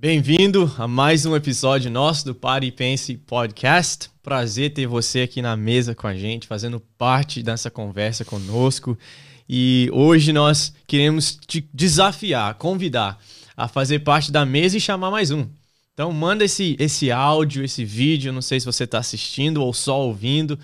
Bem-vindo a mais um episódio nosso do Pare e Pense Podcast. Prazer ter você aqui na mesa com a gente, fazendo parte dessa conversa conosco. E hoje nós queremos te desafiar, convidar a fazer parte da mesa e chamar mais um. Então manda esse, esse áudio, esse vídeo, não sei se você está assistindo ou só ouvindo,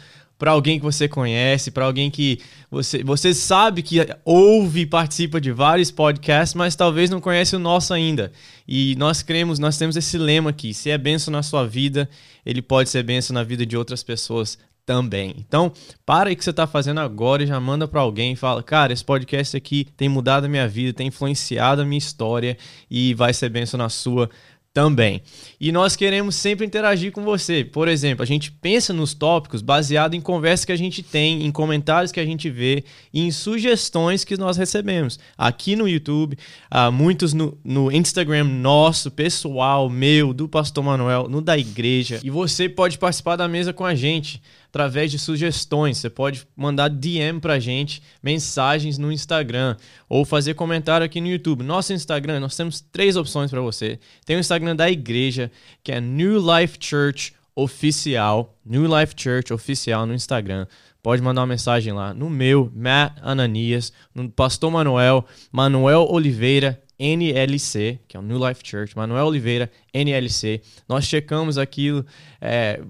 para alguém que você conhece, para alguém que você, você sabe que ouve e participa de vários podcasts, mas talvez não conhece o nosso ainda. E nós cremos, nós temos esse lema aqui: se é benção na sua vida, ele pode ser benção na vida de outras pessoas também. Então, para aí que você está fazendo agora e já manda para alguém e fala: Cara, esse podcast aqui tem mudado a minha vida, tem influenciado a minha história e vai ser benção na sua também. E nós queremos sempre interagir com você. Por exemplo, a gente pensa nos tópicos baseado em conversas que a gente tem, em comentários que a gente vê e em sugestões que nós recebemos. Aqui no YouTube, uh, muitos no, no Instagram nosso, pessoal, meu, do Pastor Manuel, no da igreja. E você pode participar da mesa com a gente através de sugestões. Você pode mandar DM pra gente, mensagens no Instagram ou fazer comentário aqui no YouTube. Nosso Instagram, nós temos três opções para você. Tem o Instagram da igreja, que é New Life Church Oficial, New Life Church Oficial no Instagram. Pode mandar uma mensagem lá. No meu, Matt Ananias, no Pastor Manuel, Manuel Oliveira, NLC, que é o New Life Church, Manuel Oliveira, NLC. Nós checamos aquilo, é,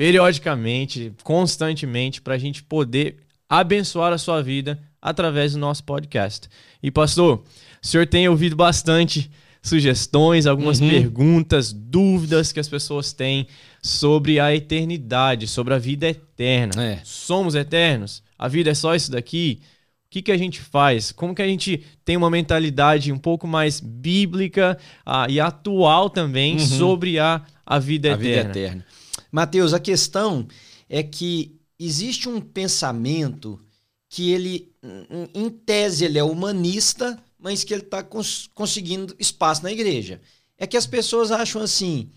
periodicamente, constantemente, para a gente poder abençoar a sua vida através do nosso podcast. E, pastor, o senhor tem ouvido bastante sugestões, algumas uhum. perguntas, dúvidas que as pessoas têm sobre a eternidade, sobre a vida eterna. É. Somos eternos? A vida é só isso daqui? O que, que a gente faz? Como que a gente tem uma mentalidade um pouco mais bíblica ah, e atual também uhum. sobre a, a vida a eterna? Vida eterna. Mateus, a questão é que existe um pensamento que ele, em tese, ele é humanista, mas que ele está cons conseguindo espaço na igreja. É que as pessoas acham assim: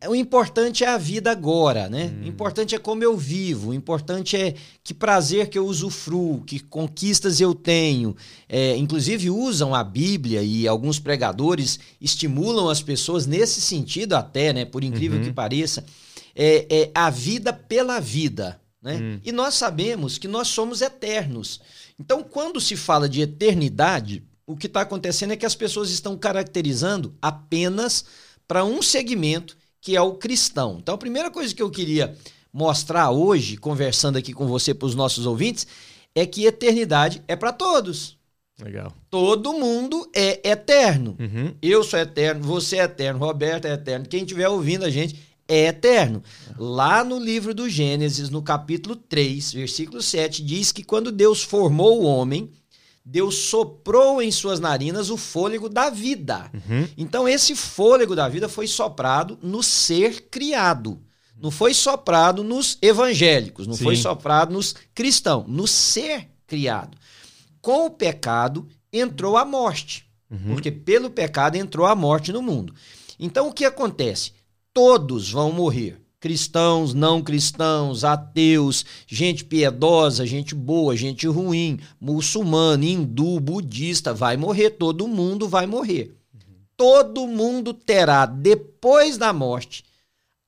é, o importante é a vida agora, né? Hum. O importante é como eu vivo, o importante é que prazer que eu usufruo, que conquistas eu tenho. É, inclusive usam a Bíblia e alguns pregadores estimulam as pessoas nesse sentido até, né? Por incrível uhum. que pareça é, é a vida pela vida. Né? Hum. E nós sabemos que nós somos eternos. Então, quando se fala de eternidade, o que está acontecendo é que as pessoas estão caracterizando apenas para um segmento que é o cristão. Então, a primeira coisa que eu queria mostrar hoje, conversando aqui com você para os nossos ouvintes, é que eternidade é para todos. Legal. Todo mundo é eterno. Uhum. Eu sou eterno, você é eterno, Roberto é eterno. Quem estiver ouvindo a gente é eterno. Lá no livro do Gênesis, no capítulo 3, versículo 7, diz que quando Deus formou o homem, Deus soprou em suas narinas o fôlego da vida. Uhum. Então, esse fôlego da vida foi soprado no ser criado. Não foi soprado nos evangélicos, não Sim. foi soprado nos cristãos, no ser criado. Com o pecado entrou a morte, uhum. porque pelo pecado entrou a morte no mundo. Então, o que acontece? Todos vão morrer. Cristãos, não cristãos, ateus, gente piedosa, gente boa, gente ruim, muçulmano, hindu, budista, vai morrer, todo mundo vai morrer. Uhum. Todo mundo terá, depois da morte,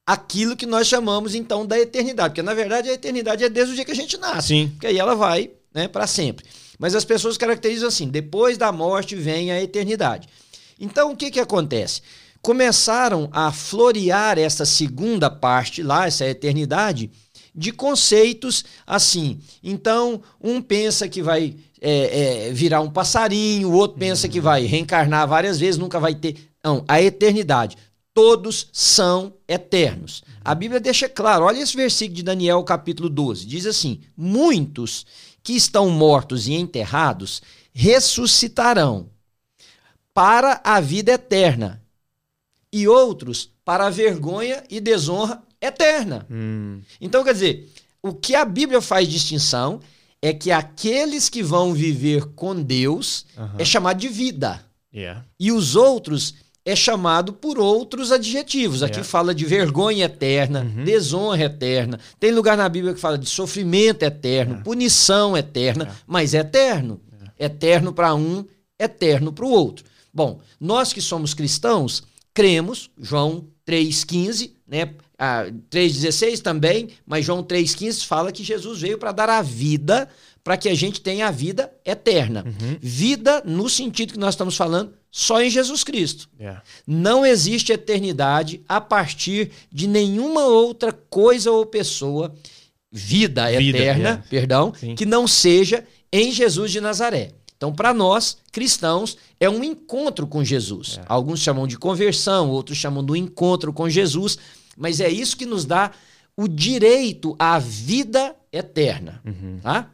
aquilo que nós chamamos então da eternidade. Porque na verdade a eternidade é desde o dia que a gente nasce. Sim. Porque aí ela vai né, para sempre. Mas as pessoas caracterizam assim: depois da morte vem a eternidade. Então o que, que acontece? Começaram a florear essa segunda parte lá, essa eternidade, de conceitos assim. Então, um pensa que vai é, é, virar um passarinho, o outro pensa que vai reencarnar várias vezes, nunca vai ter. Não, a eternidade. Todos são eternos. A Bíblia deixa claro, olha esse versículo de Daniel, capítulo 12. Diz assim: Muitos que estão mortos e enterrados ressuscitarão para a vida eterna e outros para a vergonha e desonra eterna. Hum. Então, quer dizer, o que a Bíblia faz distinção é que aqueles que vão viver com Deus é chamado de vida. Yeah. E os outros é chamado por outros adjetivos. Aqui yeah. fala de vergonha eterna, uhum. desonra eterna. Tem lugar na Bíblia que fala de sofrimento eterno, yeah. punição eterna, mas é eterno. Eterno para um, eterno para o outro. Bom, nós que somos cristãos, cremos, João 3,15, né? Ah, 3,16 também, mas João 3,15 fala que Jesus veio para dar a vida, para que a gente tenha a vida eterna. Uhum. Vida, no sentido que nós estamos falando, só em Jesus Cristo. Yeah. Não existe eternidade a partir de nenhuma outra coisa ou pessoa, vida, vida eterna, yeah. perdão, Sim. que não seja em Jesus de Nazaré. Então, para nós, cristãos, é um encontro com Jesus. É. Alguns chamam de conversão, outros chamam do encontro com Jesus, mas é isso que nos dá o direito à vida eterna. Uhum. Tá?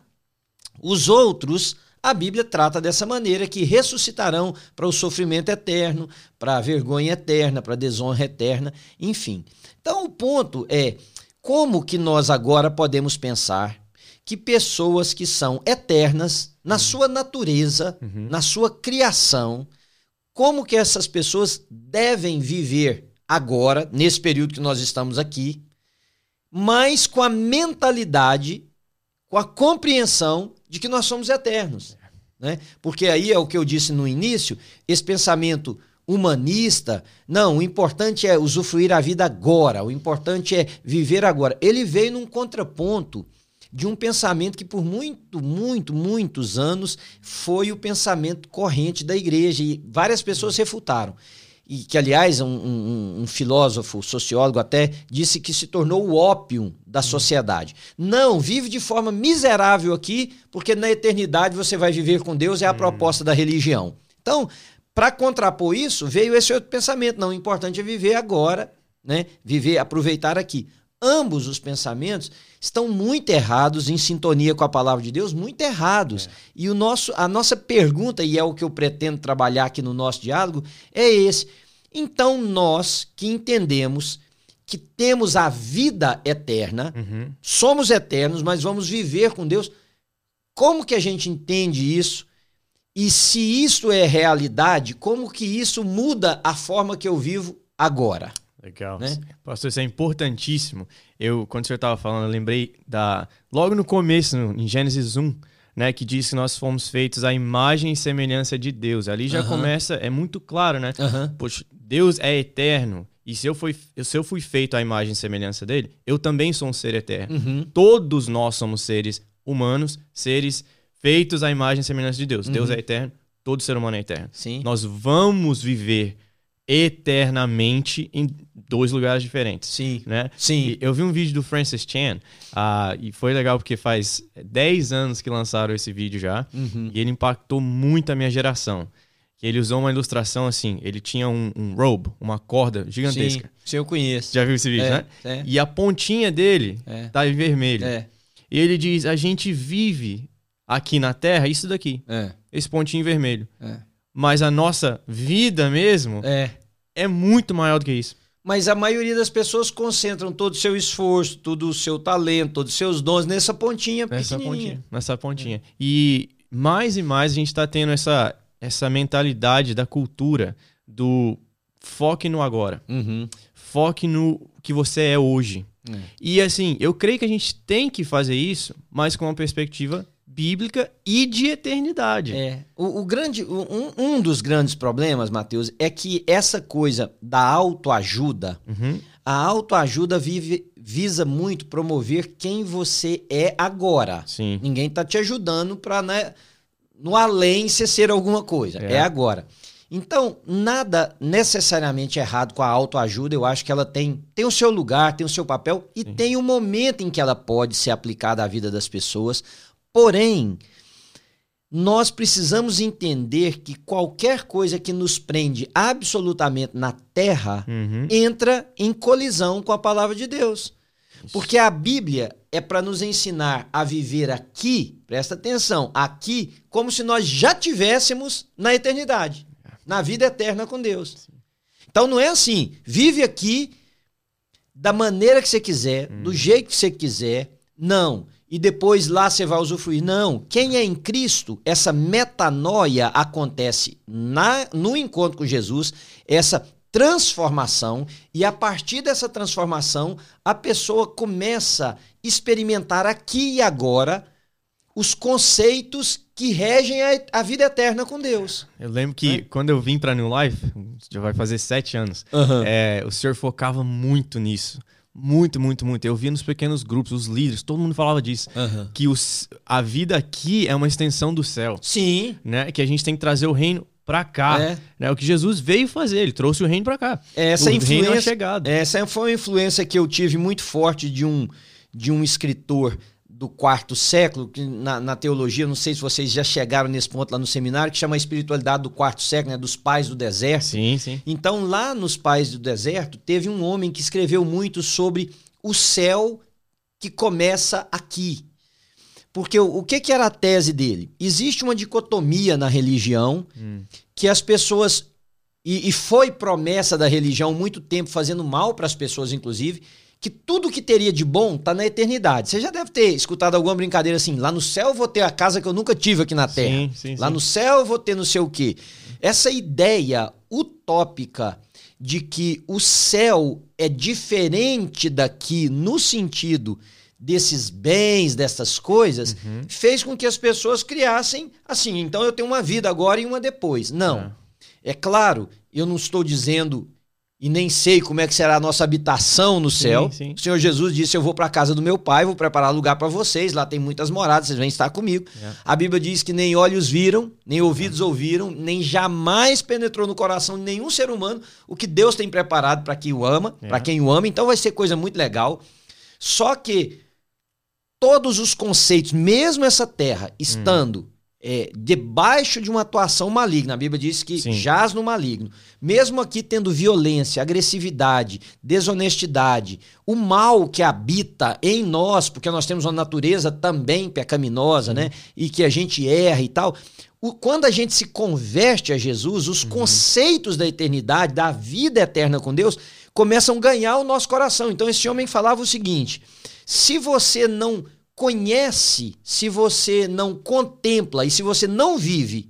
Os outros, a Bíblia trata dessa maneira, que ressuscitarão para o sofrimento eterno, para a vergonha eterna, para a desonra eterna, enfim. Então, o ponto é como que nós agora podemos pensar que pessoas que são eternas na uhum. sua natureza, uhum. na sua criação, como que essas pessoas devem viver agora, nesse período que nós estamos aqui, mas com a mentalidade, com a compreensão de que nós somos eternos. Né? Porque aí é o que eu disse no início, esse pensamento humanista, não, o importante é usufruir a vida agora, o importante é viver agora. Ele veio num contraponto de um pensamento que por muito, muito, muitos anos foi o pensamento corrente da igreja e várias pessoas refutaram. E que, aliás, um, um, um filósofo, sociólogo até, disse que se tornou o ópio da sociedade. Não, vive de forma miserável aqui, porque na eternidade você vai viver com Deus, é a hum. proposta da religião. Então, para contrapor isso, veio esse outro pensamento. Não, o importante é viver agora, né? Viver, aproveitar aqui. Ambos os pensamentos estão muito errados, em sintonia com a palavra de Deus, muito errados. É. E o nosso, a nossa pergunta, e é o que eu pretendo trabalhar aqui no nosso diálogo, é esse. Então, nós que entendemos que temos a vida eterna, uhum. somos eternos, mas vamos viver com Deus, como que a gente entende isso? E se isso é realidade, como que isso muda a forma que eu vivo agora? Legal. Né? Pastor, isso é importantíssimo. Eu, quando o senhor estava falando, eu lembrei da. Logo no começo, no, em Gênesis 1, né, que diz que nós fomos feitos à imagem e semelhança de Deus. Ali já começa, é muito claro, né? Uh -huh. Poxa, Deus é eterno. E se eu, fui, se eu fui feito à imagem e semelhança dele, eu também sou um ser eterno. Uh uhum. Todos nós somos seres humanos, seres feitos à imagem e semelhança de Deus. Deus uhum. é eterno, todo ser humano é eterno. Sim. Nós vamos viver eternamente em dois lugares diferentes. Sim. Né? Sim. E eu vi um vídeo do Francis Chan uh, e foi legal porque faz 10 anos que lançaram esse vídeo já uhum. e ele impactou muito a minha geração. Ele usou uma ilustração assim, ele tinha um, um robe, uma corda gigantesca. Sim, sim eu conheço. Já viu esse vídeo, é, né? É. E a pontinha dele é. tá em vermelho. É. E ele diz: a gente vive aqui na Terra isso daqui. É. Esse pontinho vermelho. É. Mas a nossa vida mesmo é. É muito maior do que isso. Mas a maioria das pessoas concentram todo o seu esforço, todo o seu talento, todos os seus dons nessa pontinha nessa pontinha, nessa pontinha. É. E mais e mais a gente está tendo essa, essa mentalidade da cultura do foque no agora. Uhum. Foque no que você é hoje. É. E assim, eu creio que a gente tem que fazer isso, mas com uma perspectiva bíblica e de eternidade. É. O, o grande, um, um, dos grandes problemas, Mateus, é que essa coisa da autoajuda, uhum. a autoajuda vive, visa muito promover quem você é agora. Sim. Ninguém está te ajudando para né, no além você ser alguma coisa. É. é agora. Então, nada necessariamente errado com a autoajuda, eu acho que ela tem, tem o seu lugar, tem o seu papel e Sim. tem o um momento em que ela pode ser aplicada à vida das pessoas. Porém, nós precisamos entender que qualquer coisa que nos prende absolutamente na terra uhum. entra em colisão com a palavra de Deus. Porque a Bíblia é para nos ensinar a viver aqui, presta atenção, aqui, como se nós já tivéssemos na eternidade, na vida eterna com Deus. Então não é assim, vive aqui da maneira que você quiser, do uhum. jeito que você quiser. Não e depois lá você vai usufruir. Não, quem é em Cristo, essa metanoia acontece na, no encontro com Jesus, essa transformação, e a partir dessa transformação, a pessoa começa a experimentar aqui e agora os conceitos que regem a, a vida eterna com Deus. Eu lembro que é? quando eu vim para New Life, já vai fazer sete anos, uhum. é, o senhor focava muito nisso. Muito, muito, muito. Eu via nos pequenos grupos, os líderes, todo mundo falava disso. Uhum. Que os, a vida aqui é uma extensão do céu. Sim. Né? Que a gente tem que trazer o reino para cá. É. Né? O que Jesus veio fazer, ele trouxe o reino para cá. Essa o influência, é chegado. Essa foi uma influência que eu tive muito forte de um, de um escritor do quarto século, que na, na, teologia, não sei se vocês já chegaram nesse ponto lá no seminário, que chama a espiritualidade do quarto século, né, dos pais do deserto. Sim, sim. Então, lá nos pais do deserto, teve um homem que escreveu muito sobre o céu que começa aqui. Porque o, o que, que era a tese dele? Existe uma dicotomia na religião hum. que as pessoas. E, e foi promessa da religião muito tempo, fazendo mal para as pessoas, inclusive, que tudo que teria de bom está na eternidade. Você já deve ter escutado alguma brincadeira assim: lá no céu eu vou ter a casa que eu nunca tive aqui na Terra. Sim, sim, lá sim. no céu eu vou ter não sei o quê. Essa ideia utópica de que o céu é diferente daqui no sentido desses bens, dessas coisas, uhum. fez com que as pessoas criassem assim, então eu tenho uma vida agora e uma depois. Não. É, é claro, eu não estou dizendo e nem sei como é que será a nossa habitação no céu. Sim, sim. O Senhor Jesus disse: Eu vou para a casa do meu pai, vou preparar lugar para vocês, lá tem muitas moradas, vocês vêm estar comigo. É. A Bíblia diz que nem olhos viram, nem ouvidos ouviram, nem jamais penetrou no coração de nenhum ser humano o que Deus tem preparado para quem o ama, é. para quem o ama. Então vai ser coisa muito legal. Só que todos os conceitos, mesmo essa terra estando hum é, debaixo de uma atuação maligna. A Bíblia diz que Sim. jaz no maligno. Mesmo aqui tendo violência, agressividade, desonestidade, o mal que habita em nós, porque nós temos uma natureza também pecaminosa, né? E que a gente erra e tal. O, quando a gente se converte a Jesus, os uhum. conceitos da eternidade, da vida eterna com Deus, começam a ganhar o nosso coração. Então esse homem falava o seguinte: se você não conhece, se você não contempla e se você não vive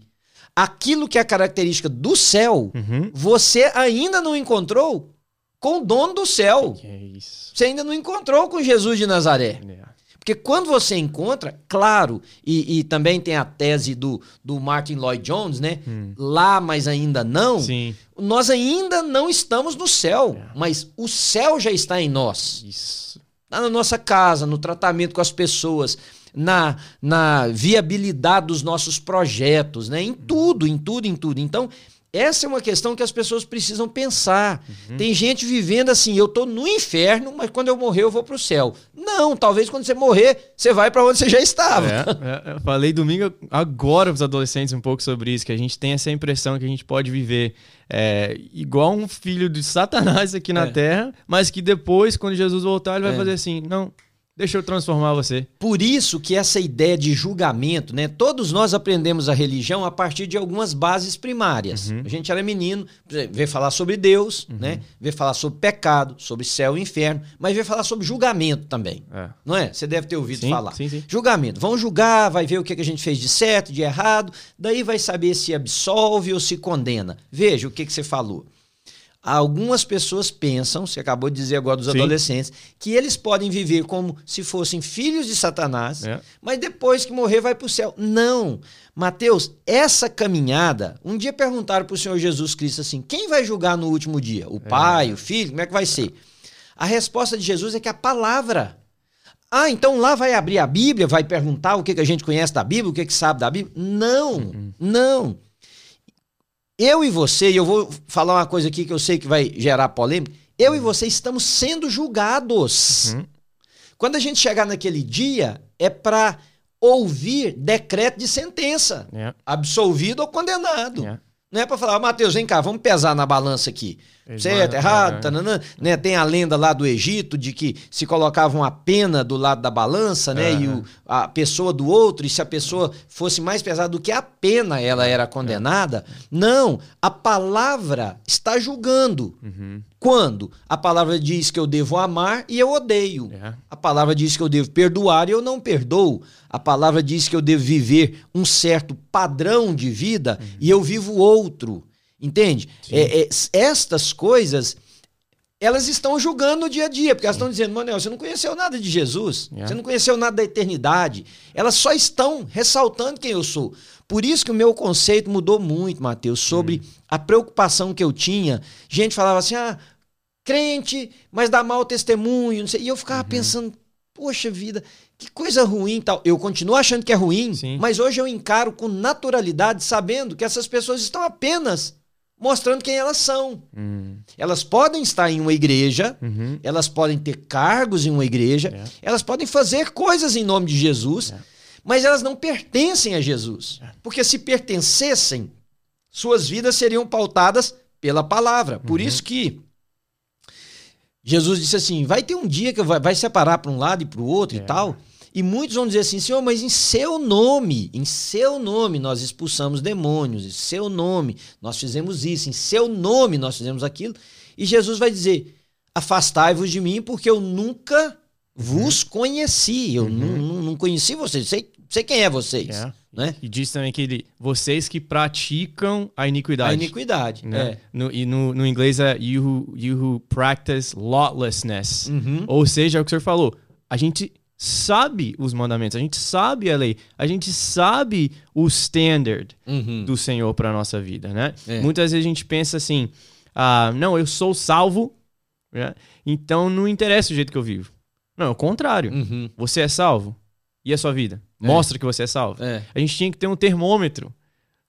aquilo que é a característica do céu, uhum. você ainda não encontrou com o dono do céu. É? Você ainda não encontrou com Jesus de Nazaré. É. Porque quando você encontra, claro, e, e, também tem a tese do, do Martin Lloyd Jones, né? Hum. Lá, mas ainda não. Sim. Nós ainda não estamos no céu, é. mas o céu já está em nós. Isso na nossa casa, no tratamento com as pessoas, na, na viabilidade dos nossos projetos, né? em tudo, em tudo, em tudo. Então, essa é uma questão que as pessoas precisam pensar. Uhum. Tem gente vivendo assim, eu estou no inferno, mas quando eu morrer eu vou para o céu. Não, talvez quando você morrer, você vai para onde você já estava. É, é, eu falei domingo agora para os adolescentes um pouco sobre isso, que a gente tem essa impressão que a gente pode viver é, igual um filho de Satanás aqui na é. Terra, mas que depois, quando Jesus voltar, ele vai é. fazer assim, não, Deixa eu transformar você. Por isso que essa ideia de julgamento, né? Todos nós aprendemos a religião a partir de algumas bases primárias. Uhum. A gente era menino, vê falar sobre Deus, uhum. né? Vê falar sobre pecado, sobre céu e inferno, mas vê falar sobre julgamento também. É. Não é? Você deve ter ouvido sim, falar. Sim, sim. Julgamento. Vão julgar, vai ver o que a gente fez de certo, de errado, daí vai saber se absolve ou se condena. Veja o que, que você falou. Algumas pessoas pensam, você acabou de dizer agora dos Sim. adolescentes, que eles podem viver como se fossem filhos de Satanás, é. mas depois que morrer vai para o céu. Não. Mateus, essa caminhada, um dia perguntaram para o Senhor Jesus Cristo assim: quem vai julgar no último dia? O é. pai, o filho? Como é que vai ser? A resposta de Jesus é que a palavra. Ah, então lá vai abrir a Bíblia, vai perguntar o que, que a gente conhece da Bíblia, o que, que sabe da Bíblia? Não, uhum. não. Eu e você, e eu vou falar uma coisa aqui que eu sei que vai gerar polêmica, eu e uhum. você estamos sendo julgados. Uhum. Quando a gente chegar naquele dia, é para ouvir decreto de sentença, yeah. absolvido ou condenado. Yeah. Não é para falar, Mateus, vem cá, vamos pesar na balança aqui. Certo, errado, tananã, né? Tem a lenda lá do Egito de que se colocava uma pena do lado da balança, né? Uhum. E o, a pessoa do outro, e se a pessoa fosse mais pesada do que a pena, ela era condenada. Não, a palavra está julgando. Uhum. Quando a palavra diz que eu devo amar e eu odeio. É. A palavra diz que eu devo perdoar e eu não perdoo. A palavra diz que eu devo viver um certo padrão de vida uhum. e eu vivo outro. Entende? É, é, estas coisas elas estão julgando no dia a dia, porque elas estão dizendo, Manuel, você não conheceu nada de Jesus, yeah. você não conheceu nada da eternidade. Elas só estão ressaltando quem eu sou. Por isso que o meu conceito mudou muito, Mateus, sobre hum. a preocupação que eu tinha. Gente falava assim, ah, crente, mas dá mau testemunho, e eu ficava uhum. pensando, poxa vida, que coisa ruim tal. Eu continuo achando que é ruim, Sim. mas hoje eu encaro com naturalidade, sabendo que essas pessoas estão apenas mostrando quem elas são. Hum. Elas podem estar em uma igreja, uhum. elas podem ter cargos em uma igreja, é. elas podem fazer coisas em nome de Jesus, é. mas elas não pertencem a Jesus. É. Porque se pertencessem, suas vidas seriam pautadas pela palavra. Por uhum. isso que Jesus disse assim: vai ter um dia que vai, vai separar para um lado e para o outro e é. tal. E muitos vão dizer assim, Senhor, mas em seu nome, em seu nome nós expulsamos demônios, em seu nome nós fizemos isso, em seu nome nós fizemos aquilo. E Jesus vai dizer: afastai-vos de mim, porque eu nunca vos uhum. conheci, eu uhum. não, conheci vocês, sei, sei quem é vocês. É. Né? E diz também que ele, vocês que praticam a iniquidade. A iniquidade, né? É. No, e no, no inglês é you who, you who practice lawlessness. Uhum. Ou seja, é o que o senhor falou, a gente sabe os mandamentos, a gente sabe a lei, a gente sabe o standard uhum. do Senhor para nossa vida, né? É. Muitas vezes a gente pensa assim, ah, não, eu sou salvo, né? então não interessa o jeito que eu vivo. Não, é o contrário. Uhum. Você é salvo e a sua vida é. mostra que você é salvo. É. A gente tinha que ter um termômetro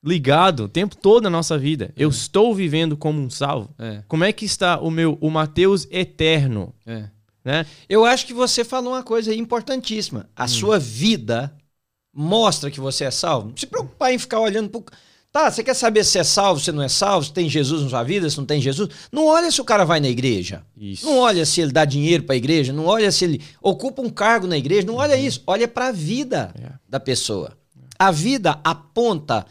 ligado o tempo todo na nossa vida. Eu é. estou vivendo como um salvo. É. Como é que está o meu o Mateus eterno? É. Né? Eu acho que você falou uma coisa importantíssima. A hum. sua vida mostra que você é salvo. Não se preocupar em ficar olhando pro. Tá, você quer saber se é salvo, se não é salvo, se tem Jesus na sua vida, se não tem Jesus? Não olha se o cara vai na igreja. Isso. Não olha se ele dá dinheiro para a igreja, não olha se ele ocupa um cargo na igreja, não olha uhum. isso. Olha para a vida é. da pessoa. A vida aponta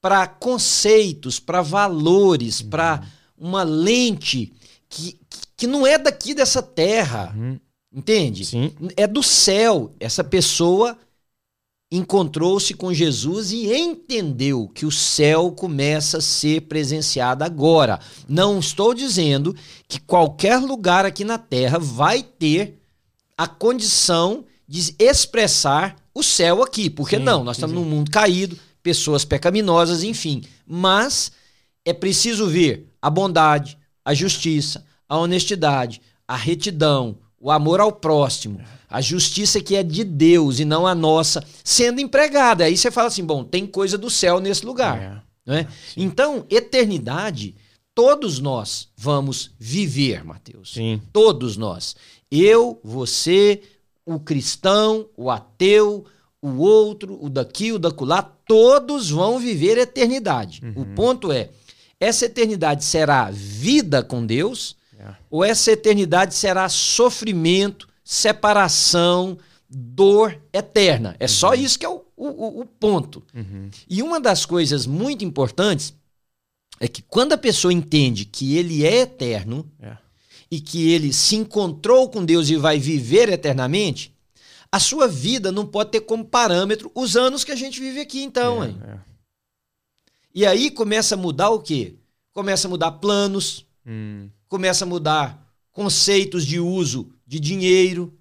para conceitos, para valores, uhum. para uma lente que, que não é daqui dessa terra. Uhum. Entende? Sim. É do céu. Essa pessoa encontrou-se com Jesus e entendeu que o céu começa a ser presenciado agora. Não estou dizendo que qualquer lugar aqui na terra vai ter a condição de expressar o céu aqui, porque sim, não, nós estamos sim. num mundo caído, pessoas pecaminosas, enfim. Mas é preciso ver a bondade, a justiça, a honestidade, a retidão, o amor ao próximo, a justiça que é de Deus e não a nossa, sendo empregada. Aí você fala assim: bom, tem coisa do céu nesse lugar. É. Né? Então, eternidade, todos nós vamos viver, Mateus. Sim. Todos nós. Eu, você, o cristão, o ateu, o outro, o daqui, o daculá, todos vão viver eternidade. Uhum. O ponto é: essa eternidade será vida com Deus. Ou essa eternidade será sofrimento, separação, dor eterna. É uhum. só isso que é o, o, o ponto. Uhum. E uma das coisas muito importantes é que quando a pessoa entende que ele é eterno é. e que ele se encontrou com Deus e vai viver eternamente, a sua vida não pode ter como parâmetro os anos que a gente vive aqui, então. É, é. E aí começa a mudar o quê? Começa a mudar planos, hum começa a mudar conceitos de uso de dinheiro,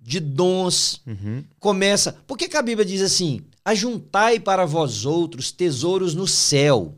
de dons. Uhum. Começa. Por que, que a Bíblia diz assim? Ajuntai para vós outros tesouros no céu.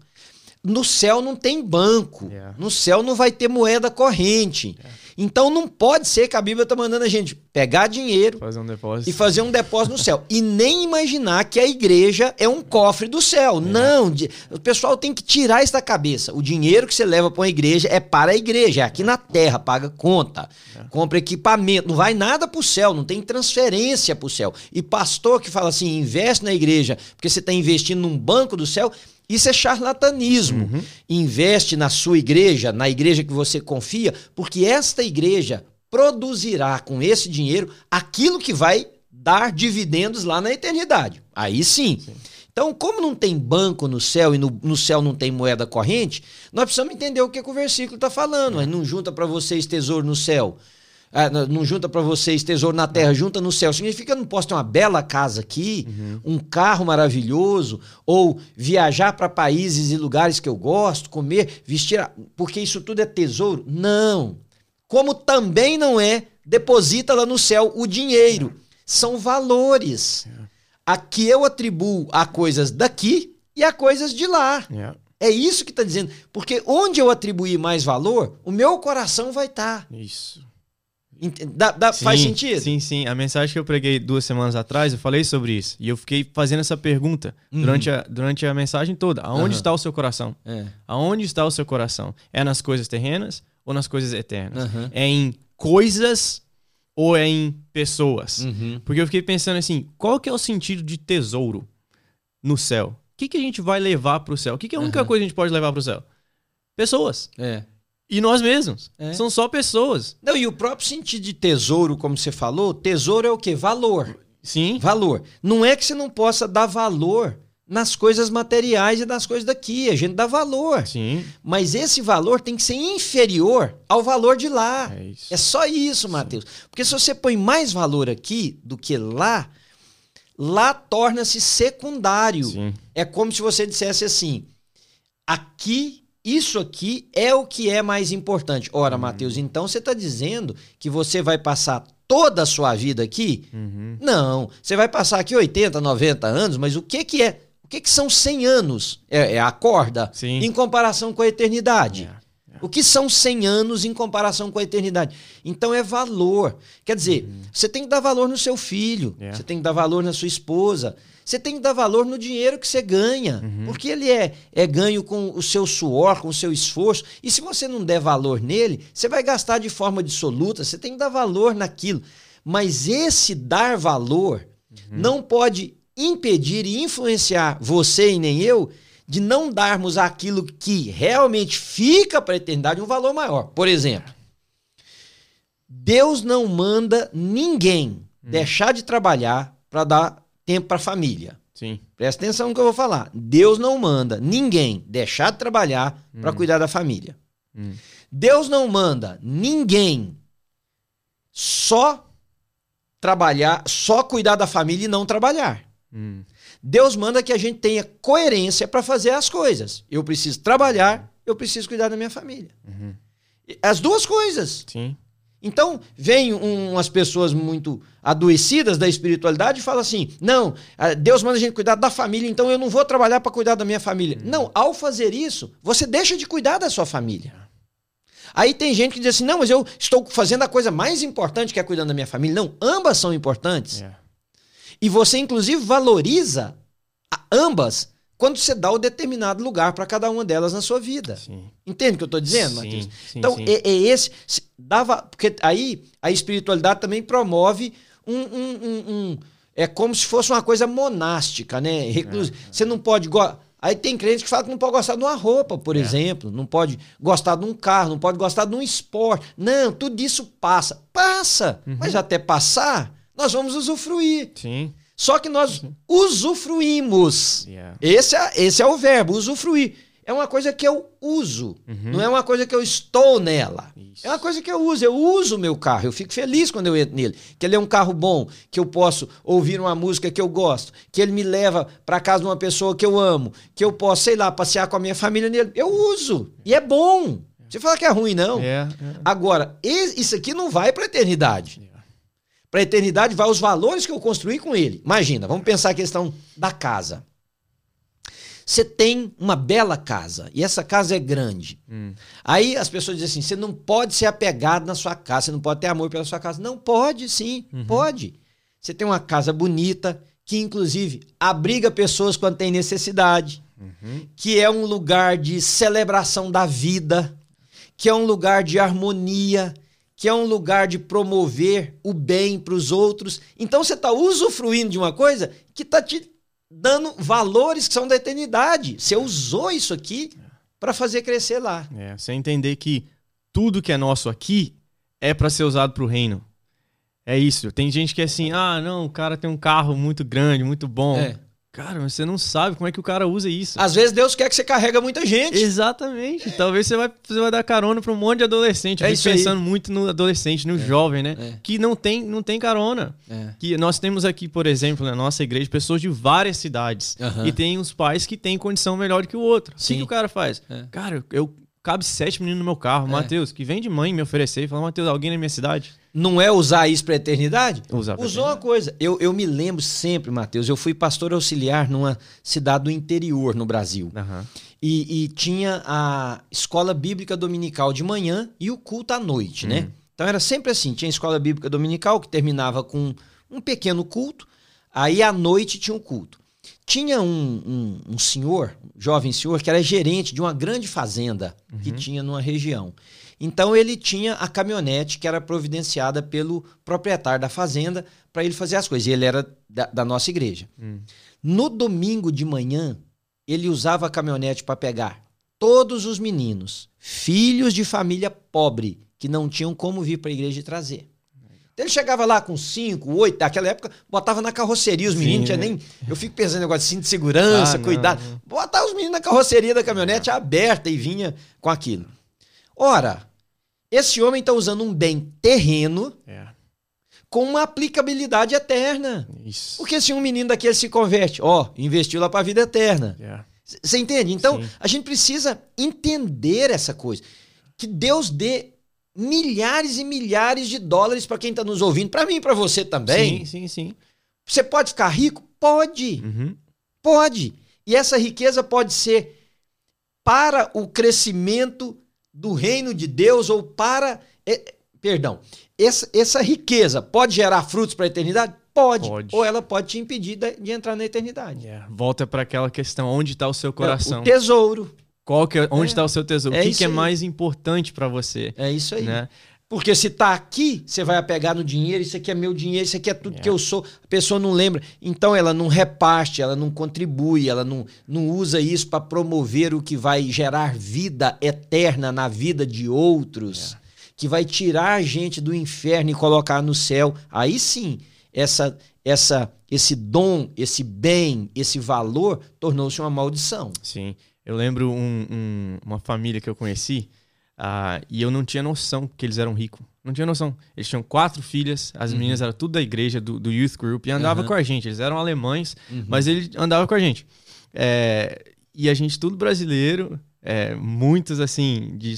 No céu não tem banco. Yeah. No céu não vai ter moeda corrente. Yeah. Então não pode ser que a Bíblia está mandando a gente pegar dinheiro fazer um e fazer um depósito no céu. E nem imaginar que a igreja é um cofre do céu. É. Não, o pessoal tem que tirar isso da cabeça. O dinheiro que você leva para uma igreja é para a igreja, é aqui na terra, paga conta, é. compra equipamento, não vai nada para o céu, não tem transferência para o céu. E pastor que fala assim, investe na igreja porque você está investindo num banco do céu, isso é charlatanismo. Uhum. Investe na sua igreja, na igreja que você confia, porque esta igreja produzirá com esse dinheiro aquilo que vai dar dividendos lá na eternidade. Aí sim. sim. Então, como não tem banco no céu e no, no, céu não tem moeda corrente, nós precisamos entender o que, que o versículo está falando. Mas não junta para vocês tesouro no céu ah, não junta para vocês tesouro na terra, junta no céu. Significa que eu não posso ter uma bela casa aqui, uhum. um carro maravilhoso, ou viajar para países e lugares que eu gosto, comer, vestir, porque isso tudo é tesouro? Não. como também não é deposita lá no céu o dinheiro. São valores. Aqui eu atribuo a coisas daqui e a coisas de lá. É isso que está dizendo. Porque onde eu atribuir mais valor, o meu coração vai estar. Tá. Isso. Dá, dá, sim, faz sentido? Sim, sim. A mensagem que eu preguei duas semanas atrás, eu falei sobre isso. E eu fiquei fazendo essa pergunta uhum. durante, a, durante a mensagem toda. Aonde uhum. está o seu coração? É. Aonde está o seu coração? É nas coisas terrenas ou nas coisas eternas? Uhum. É em coisas ou é em pessoas? Uhum. Porque eu fiquei pensando assim, qual que é o sentido de tesouro no céu? O que, que a gente vai levar para o céu? O que, que é a única coisa que a gente pode levar para o céu? Pessoas. É. E nós mesmos. É. São só pessoas. Não, e o próprio sentido de tesouro, como você falou, tesouro é o quê? Valor. Sim. Valor. Não é que você não possa dar valor nas coisas materiais e nas coisas daqui. A gente dá valor. Sim. Mas esse valor tem que ser inferior ao valor de lá. É, isso. é só isso, Mateus. Porque se você põe mais valor aqui do que lá, lá torna-se secundário. Sim. É como se você dissesse assim: aqui isso aqui é o que é mais importante. Ora, uhum. Mateus, então você está dizendo que você vai passar toda a sua vida aqui? Uhum. Não. Você vai passar aqui 80, 90 anos, mas o que, que é? O que, que são 100 anos? É, é a corda Sim. em comparação com a eternidade. É, é. O que são 100 anos em comparação com a eternidade? Então é valor. Quer dizer, uhum. você tem que dar valor no seu filho, é. você tem que dar valor na sua esposa, você tem que dar valor no dinheiro que você ganha, uhum. porque ele é, é ganho com o seu suor, com o seu esforço. E se você não der valor nele, você vai gastar de forma dissoluta. Você tem que dar valor naquilo. Mas esse dar valor uhum. não pode impedir e influenciar você e nem eu de não darmos aquilo que realmente fica para a eternidade um valor maior. Por exemplo, Deus não manda ninguém hum. deixar de trabalhar para dar tempo para a família. Sim. Presta atenção no que eu vou falar. Deus não manda ninguém deixar de trabalhar hum. para cuidar da família. Hum. Deus não manda ninguém só trabalhar, só cuidar da família e não trabalhar. Hum. Deus manda que a gente tenha coerência para fazer as coisas. Eu preciso trabalhar, eu preciso cuidar da minha família. Uhum. As duas coisas. Sim. Então, vem um, umas pessoas muito adoecidas da espiritualidade e falam assim: não, Deus manda a gente cuidar da família, então eu não vou trabalhar para cuidar da minha família. Uhum. Não, ao fazer isso, você deixa de cuidar da sua família. Aí tem gente que diz assim: não, mas eu estou fazendo a coisa mais importante que é cuidando da minha família. Não, ambas são importantes. Yeah. E você, inclusive, valoriza ambas quando você dá o determinado lugar para cada uma delas na sua vida. Sim. Entende o que eu estou dizendo, Matheus? Sim, então, sim. É, é, esse. Dava, porque aí a espiritualidade também promove um, um, um, um é como se fosse uma coisa monástica, né? Recluso. É, é. Você não pode. Aí tem crentes que falam que não pode gostar de uma roupa, por é. exemplo, não pode gostar de um carro, não pode gostar de um esporte. Não, tudo isso passa. Passa! Uhum. Mas até passar, nós vamos usufruir. Sim. Só que nós usufruímos. Yeah. Esse, é, esse é o verbo, usufruir. É uma coisa que eu uso, uhum. não é uma coisa que eu estou nela. Isso. É uma coisa que eu uso. Eu uso o meu carro, eu fico feliz quando eu entro nele. Que ele é um carro bom, que eu posso ouvir uma música que eu gosto, que ele me leva para casa de uma pessoa que eu amo, que eu posso, sei lá, passear com a minha família nele. Eu uso. E é bom. Você fala que é ruim, não. É, é. Agora, isso aqui não vai para a eternidade. Para a eternidade vai os valores que eu construí com ele. Imagina, vamos pensar a questão da casa. Você tem uma bela casa e essa casa é grande. Hum. Aí as pessoas dizem assim: você não pode ser apegado na sua casa, você não pode ter amor pela sua casa. Não pode, sim, uhum. pode. Você tem uma casa bonita, que inclusive abriga pessoas quando tem necessidade, uhum. que é um lugar de celebração da vida, que é um lugar de harmonia, que é um lugar de promover o bem para os outros. Então você está usufruindo de uma coisa que está te dando valores que são da eternidade. Você usou isso aqui para fazer crescer lá. É, você entender que tudo que é nosso aqui é para ser usado para o reino. É isso. Tem gente que é assim, ah, não, o cara tem um carro muito grande, muito bom. É. Cara, mas você não sabe como é que o cara usa isso. Às vezes Deus quer que você carrega muita gente. Exatamente. Talvez você vai, você vai dar carona para um monte de adolescente. É pensando aí. muito no adolescente, no é. jovem, né? É. Que não tem, não tem carona. É. Que nós temos aqui, por exemplo, na nossa igreja, pessoas de várias cidades. Uhum. E tem os pais que têm condição melhor que o outro. Sim. O que, que o cara faz? É. Cara, eu cabe sete meninos no meu carro. É. Matheus, que vem de mãe me oferecer e fala, Matheus, alguém na minha cidade? Não é usar isso pra eternidade? Usar pra Usou eternidade. uma coisa. Eu, eu me lembro sempre, Matheus, eu fui pastor auxiliar numa cidade do interior no Brasil. Uhum. E, e, tinha a escola bíblica dominical de manhã e o culto à noite, né? Hum. Então era sempre assim: tinha a escola bíblica dominical que terminava com um pequeno culto, aí à noite tinha um culto. Tinha um, um, um senhor, jovem senhor, que era gerente de uma grande fazenda uhum. que tinha numa região. Então ele tinha a caminhonete que era providenciada pelo proprietário da fazenda para ele fazer as coisas. E ele era da, da nossa igreja. Hum. No domingo de manhã, ele usava a caminhonete para pegar todos os meninos, filhos de família pobre, que não tinham como vir para a igreja e trazer. Ele chegava lá com cinco, oito, naquela época, botava na carroceria os meninos, tinha nem. Eu fico pensando negócio de cinto de segurança, ah, cuidado. Não, não. Botava os meninos na carroceria da caminhonete aberta e vinha com aquilo. Ora, esse homem está usando um bem terreno é. com uma aplicabilidade eterna. Isso. Porque se um menino daquele se converte, ó, investiu lá para a vida eterna. Você é. entende? Então, Sim. a gente precisa entender essa coisa. Que Deus dê milhares e milhares de dólares para quem está nos ouvindo, para mim e para você também. Sim, sim, sim. Você pode ficar rico? Pode. Uhum. Pode. E essa riqueza pode ser para o crescimento do reino de Deus ou para. É, perdão. Essa, essa riqueza pode gerar frutos para a eternidade? Pode. pode. Ou ela pode te impedir de, de entrar na eternidade. Yeah. Volta para aquela questão: onde está o seu coração? É, o tesouro. Qual que é, onde está é, o seu tesouro? É o que, que é mais importante para você? É isso aí. Né? Porque se tá aqui, você vai apegar no dinheiro, isso aqui é meu dinheiro, isso aqui é tudo que eu sou. A pessoa não lembra. Então ela não reparte, ela não contribui, ela não, não usa isso para promover o que vai gerar vida eterna na vida de outros, que vai tirar a gente do inferno e colocar no céu. Aí sim, essa essa esse dom, esse bem, esse valor tornou-se uma maldição. Sim. Eu lembro um, um, uma família que eu conheci Uh, e eu não tinha noção que eles eram ricos. Não tinha noção. Eles tinham quatro filhas, as uhum. meninas eram tudo da igreja, do, do youth group, e andava uhum. com a gente. Eles eram alemães, uhum. mas ele andava com a gente. É, e a gente, tudo brasileiro, é, muitos assim, de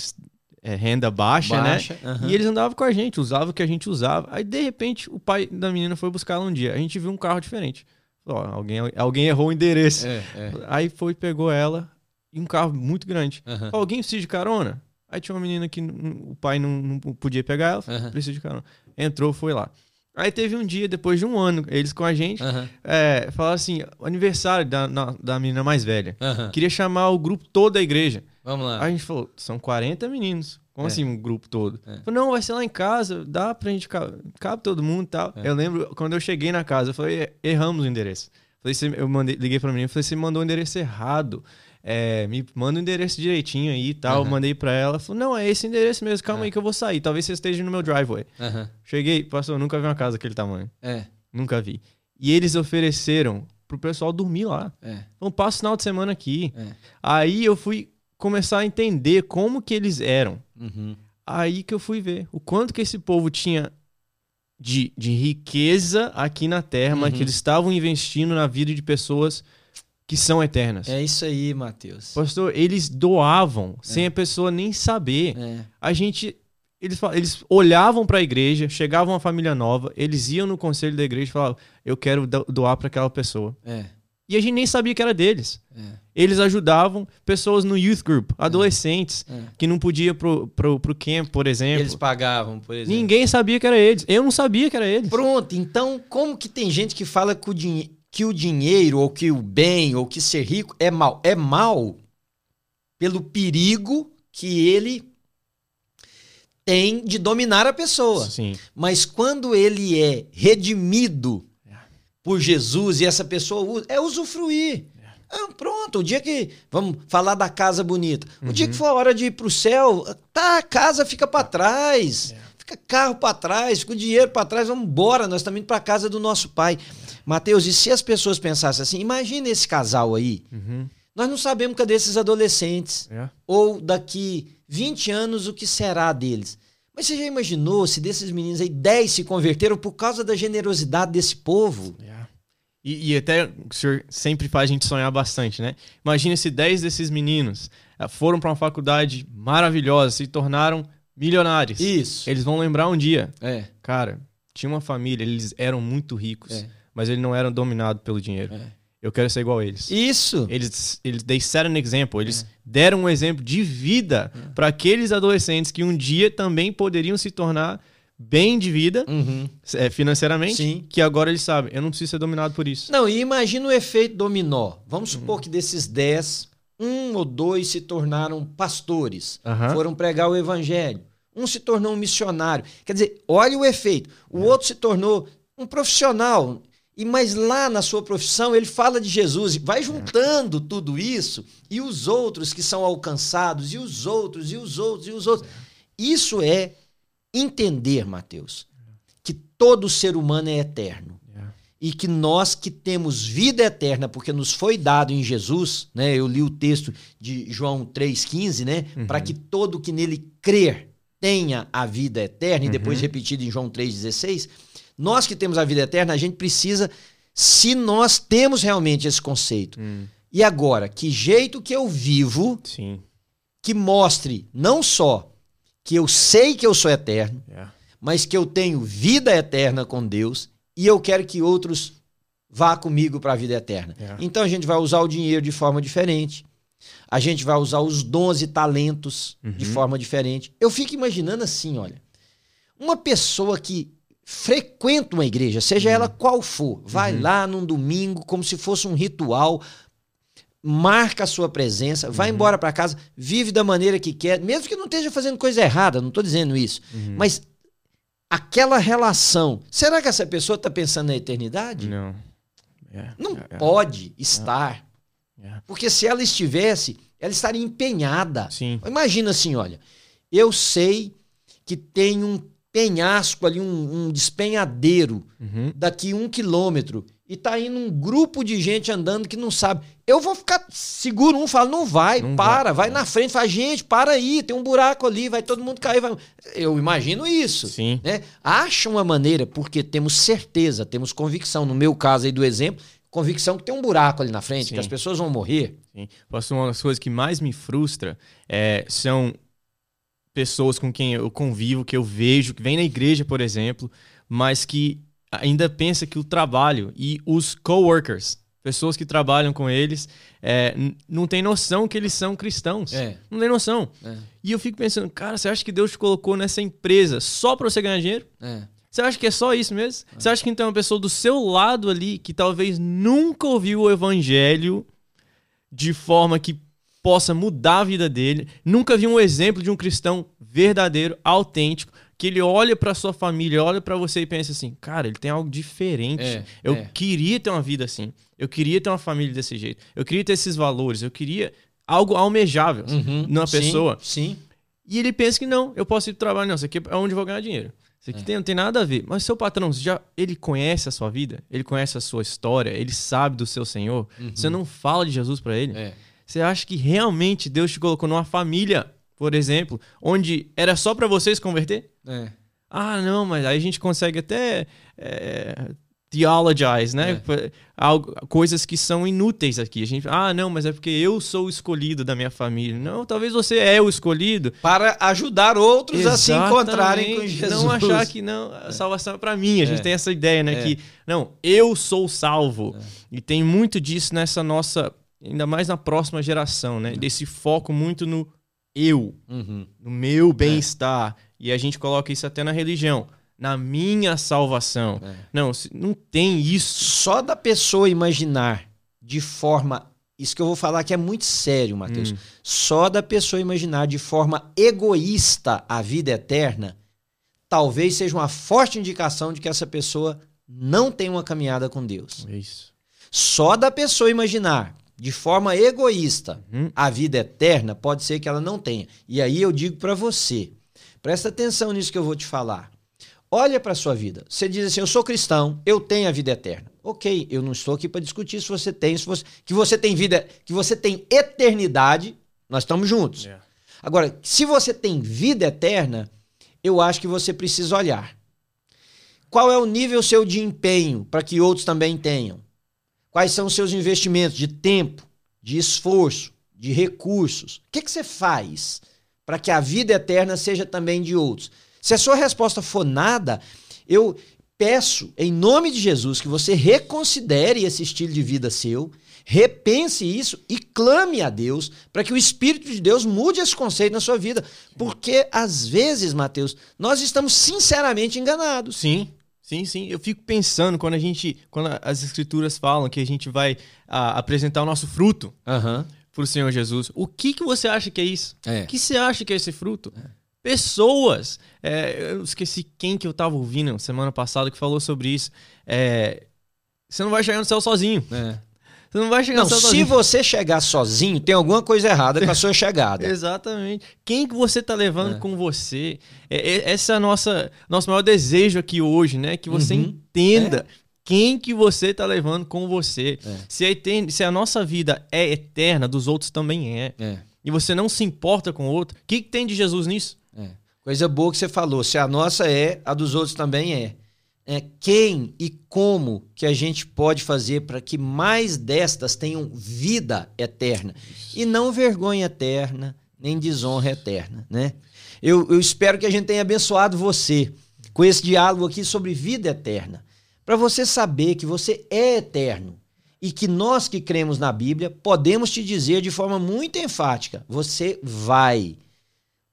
é, renda baixa, né? baixa né? E eles andavam com a gente, usavam o que a gente usava. Aí, de repente, o pai da menina foi buscar ela um dia. A gente viu um carro diferente. Ó, alguém, alguém errou o endereço. É, é. Aí foi, pegou ela, e um carro muito grande. Alguém precisa de carona? Aí tinha uma menina que o pai não, não podia pegar ela, uhum. precisa de carona. Entrou, foi lá. Aí teve um dia, depois de um ano, eles com a gente, uhum. é, falaram assim: aniversário da, na, da menina mais velha. Uhum. Queria chamar o grupo todo da igreja. Vamos lá. Aí a gente falou: são 40 meninos. Como é. assim, um grupo todo? É. Falei, não, vai ser lá em casa, dá pra gente. Cabe todo mundo e tal. É. Eu lembro, quando eu cheguei na casa, eu falei: erramos o endereço. Falei, eu mandei, liguei pra menina e falei: você mandou o endereço errado é, me manda o endereço direitinho aí e tal. Uhum. Mandei pra ela. Falou, não, é esse endereço mesmo, calma uhum. aí que eu vou sair. Talvez você esteja no meu driveway. Uhum. Cheguei, passou, nunca vi uma casa daquele tamanho. É. Nunca vi. E eles ofereceram pro pessoal dormir lá. É. Então, passa o final de semana aqui. É. Aí eu fui começar a entender como que eles eram. Uhum. Aí que eu fui ver o quanto que esse povo tinha de, de riqueza aqui na Terra, mas que uhum. eles estavam investindo na vida de pessoas que são eternas. É isso aí, Mateus. Pastor, eles doavam é. sem a pessoa nem saber. É. A gente eles, eles olhavam para a igreja, chegava uma família nova, eles iam no conselho da igreja e falavam: "Eu quero doar para aquela pessoa". É. E a gente nem sabia que era deles. É. Eles ajudavam pessoas no youth group, adolescentes, é. que não podia pro, pro, pro camp, por exemplo. Eles pagavam, por exemplo. Ninguém sabia que era eles. Eu não sabia que era eles. Pronto, então como que tem gente que fala que o dinheiro que o dinheiro, ou que o bem, ou que ser rico é mal. É mal pelo perigo que ele tem de dominar a pessoa. Sim. Mas quando ele é redimido é. por Jesus e essa pessoa usa, é usufruir. É. Ah, pronto, o dia que. Vamos falar da casa bonita. O uhum. dia que for a hora de ir para o céu, tá, a casa fica para trás. É. Carro para trás, o dinheiro para trás, vamos embora, nós estamos indo para casa do nosso pai. Mateus, e se as pessoas pensassem assim, imagina esse casal aí, uhum. nós não sabemos cadê esses adolescentes, é. ou daqui 20 anos o que será deles. Mas você já imaginou se desses meninos aí 10 se converteram por causa da generosidade desse povo? É. E, e, até o senhor sempre faz a gente sonhar bastante, né? Imagina se 10 desses meninos eh, foram para uma faculdade maravilhosa, se tornaram milionários. Isso. Eles vão lembrar um dia. É. Cara, tinha uma família, eles eram muito ricos, é. mas eles não eram dominados pelo dinheiro. É. Eu quero ser igual a eles. Isso. Eles, eles they set an example. Eles é. deram um exemplo de vida é. para aqueles adolescentes que um dia também poderiam se tornar bem de vida uhum. é, financeiramente, Sim. que agora eles sabem, eu não preciso ser dominado por isso. Não, e imagina o efeito dominó. Vamos supor uhum. que desses 10, um ou dois se tornaram pastores, uhum. foram pregar o evangelho. Um se tornou um missionário. Quer dizer, olha o efeito. O é. outro se tornou um profissional. E mas lá na sua profissão ele fala de Jesus, vai juntando tudo isso e os outros que são alcançados e os outros e os outros e os outros. Isso é entender, Mateus, que todo ser humano é eterno. E que nós que temos vida eterna, porque nos foi dado em Jesus, né? Eu li o texto de João 3,15, né? Uhum. Para que todo que nele crer tenha a vida eterna, uhum. e depois repetido em João 3,16. Nós que temos a vida eterna, a gente precisa, se nós temos realmente esse conceito. Uhum. E agora, que jeito que eu vivo Sim. que mostre não só que eu sei que eu sou eterno, yeah. mas que eu tenho vida eterna com Deus e eu quero que outros vá comigo para a vida eterna. Yeah. Então a gente vai usar o dinheiro de forma diferente. A gente vai usar os dons e talentos uhum. de forma diferente. Eu fico imaginando assim, olha, uma pessoa que frequenta uma igreja, seja uhum. ela qual for, vai uhum. lá num domingo como se fosse um ritual marca a sua presença, uhum. vai embora para casa, vive da maneira que quer, mesmo que não esteja fazendo coisa errada, não estou dizendo isso, uhum. mas aquela relação, será que essa pessoa está pensando na eternidade? Não. Yeah. Não yeah. pode estar. Yeah. Porque se ela estivesse, ela estaria empenhada. Sim. Imagina assim, olha, eu sei que tem um penhasco ali, um, um despenhadeiro uhum. daqui um quilômetro e tá indo um grupo de gente andando que não sabe. Eu vou ficar seguro, um fala, não vai, não para, vai, vai na frente, fala, gente, para aí, tem um buraco ali, vai todo mundo cair. Vai... Eu imagino isso. Sim. Né? Acha uma maneira, porque temos certeza, temos convicção, no meu caso aí do exemplo, convicção que tem um buraco ali na frente, Sim. que as pessoas vão morrer. Sim. Uma das coisas que mais me frustra é, são pessoas com quem eu convivo, que eu vejo, que vem na igreja, por exemplo, mas que ainda pensa que o trabalho e os coworkers, pessoas que trabalham com eles, é, não tem noção que eles são cristãos. É. Não tem noção. É. E eu fico pensando, cara, você acha que Deus te colocou nessa empresa só para você ganhar dinheiro? É. Você acha que é só isso mesmo? Você acha que então uma pessoa do seu lado ali que talvez nunca ouviu o evangelho de forma que possa mudar a vida dele, nunca viu um exemplo de um cristão verdadeiro, autêntico, que ele olha para sua família, olha para você e pensa assim, cara, ele tem algo diferente. É, eu é. queria ter uma vida assim. Eu queria ter uma família desse jeito. Eu queria ter esses valores. Eu queria algo almejável uhum, numa sim, pessoa. Sim. E ele pensa que não, eu posso ir pro trabalho, não, isso aqui é onde eu vou ganhar dinheiro. Isso aqui é. tem, não tem nada a ver. Mas seu patrão, já ele conhece a sua vida, ele conhece a sua história, ele sabe do seu Senhor. Uhum. Você não fala de Jesus para ele. É. Você acha que realmente Deus te colocou numa família, por exemplo, onde era só para vocês converter? É. Ah, não, mas aí a gente consegue até é, theologize, né? É. Algo, coisas que são inúteis aqui. A gente, ah, não, mas é porque eu sou o escolhido da minha família. Não, talvez você é o escolhido. Para ajudar outros Exatamente. a se encontrarem com Jesus. Não achar que não, a salvação é para mim. A gente é. tem essa ideia, né? É. Que, não, eu sou salvo. É. E tem muito disso nessa nossa, ainda mais na próxima geração, né? Desse foco muito no eu, uhum. no meu bem-estar. E a gente coloca isso até na religião. Na minha salvação. É. Não, não tem isso. Só da pessoa imaginar de forma. Isso que eu vou falar que é muito sério, Matheus. Hum. Só da pessoa imaginar de forma egoísta a vida eterna, talvez seja uma forte indicação de que essa pessoa não tem uma caminhada com Deus. É isso. Só da pessoa imaginar de forma egoísta uhum. a vida eterna, pode ser que ela não tenha. E aí eu digo para você, presta atenção nisso que eu vou te falar. Olha para a sua vida. Você diz assim: Eu sou cristão, eu tenho a vida eterna. Ok, eu não estou aqui para discutir se você tem, se você, que você tem vida, que você tem eternidade. Nós estamos juntos. Yeah. Agora, se você tem vida eterna, eu acho que você precisa olhar. Qual é o nível seu de empenho para que outros também tenham? Quais são os seus investimentos de tempo, de esforço, de recursos? O que, que você faz para que a vida eterna seja também de outros? Se a sua resposta for nada, eu peço, em nome de Jesus, que você reconsidere esse estilo de vida seu, repense isso e clame a Deus para que o Espírito de Deus mude esse conceito na sua vida. Porque, às vezes, Mateus, nós estamos sinceramente enganados. Sim. Sim, sim. Eu fico pensando quando a gente, quando as escrituras falam que a gente vai a, apresentar o nosso fruto uhum. para o Senhor Jesus. O que que você acha que é isso? É. O que você acha que é esse fruto? É. Pessoas. É, eu esqueci quem que eu estava ouvindo semana passada que falou sobre isso. É, você não vai chegar no céu sozinho. É. Você não vai chegar não, no céu se sozinho. você chegar sozinho, tem alguma coisa errada com a sua chegada. Exatamente. Quem que você tá levando é. com você? É, é, esse é a nossa nosso maior desejo aqui hoje, né? Que você uhum. entenda é. quem que você tá levando com você. É. Se, a etern... se a nossa vida é eterna, dos outros também é. é. E você não se importa com o outro, o que, que tem de Jesus nisso? Coisa boa que você falou. Se a nossa é, a dos outros também é é, quem e como que a gente pode fazer para que mais destas tenham vida eterna e não vergonha eterna, nem desonra eterna, né? Eu, eu espero que a gente tenha abençoado você com esse diálogo aqui sobre vida eterna, para você saber que você é eterno e que nós que cremos na Bíblia podemos te dizer de forma muito enfática: você vai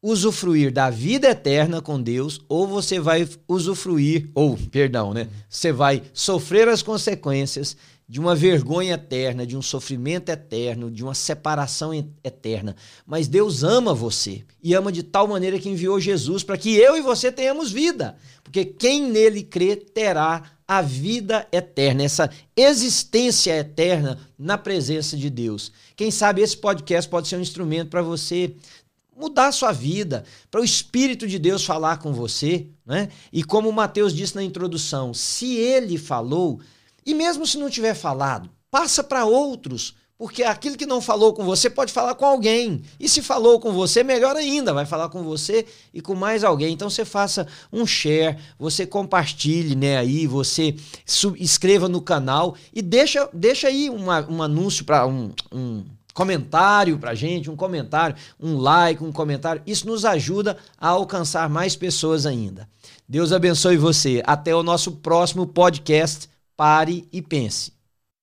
usufruir da vida eterna com Deus, ou você vai usufruir, ou, perdão, né? Você vai sofrer as consequências de uma vergonha eterna, de um sofrimento eterno, de uma separação eterna. Mas Deus ama você e ama de tal maneira que enviou Jesus para que eu e você tenhamos vida. Porque quem nele crê terá a vida eterna, essa existência eterna na presença de Deus. Quem sabe esse podcast pode ser um instrumento para você mudar a sua vida, para o Espírito de Deus falar com você, né? E como o Mateus disse na introdução, se ele falou, e mesmo se não tiver falado, passa para outros, porque aquilo que não falou com você pode falar com alguém. E se falou com você, melhor ainda, vai falar com você e com mais alguém. Então você faça um share, você compartilhe, né, aí, você escreva no canal e deixa, deixa aí uma, um anúncio para um, um comentário pra gente, um comentário, um like, um comentário. Isso nos ajuda a alcançar mais pessoas ainda. Deus abençoe você. Até o nosso próximo podcast. Pare e pense.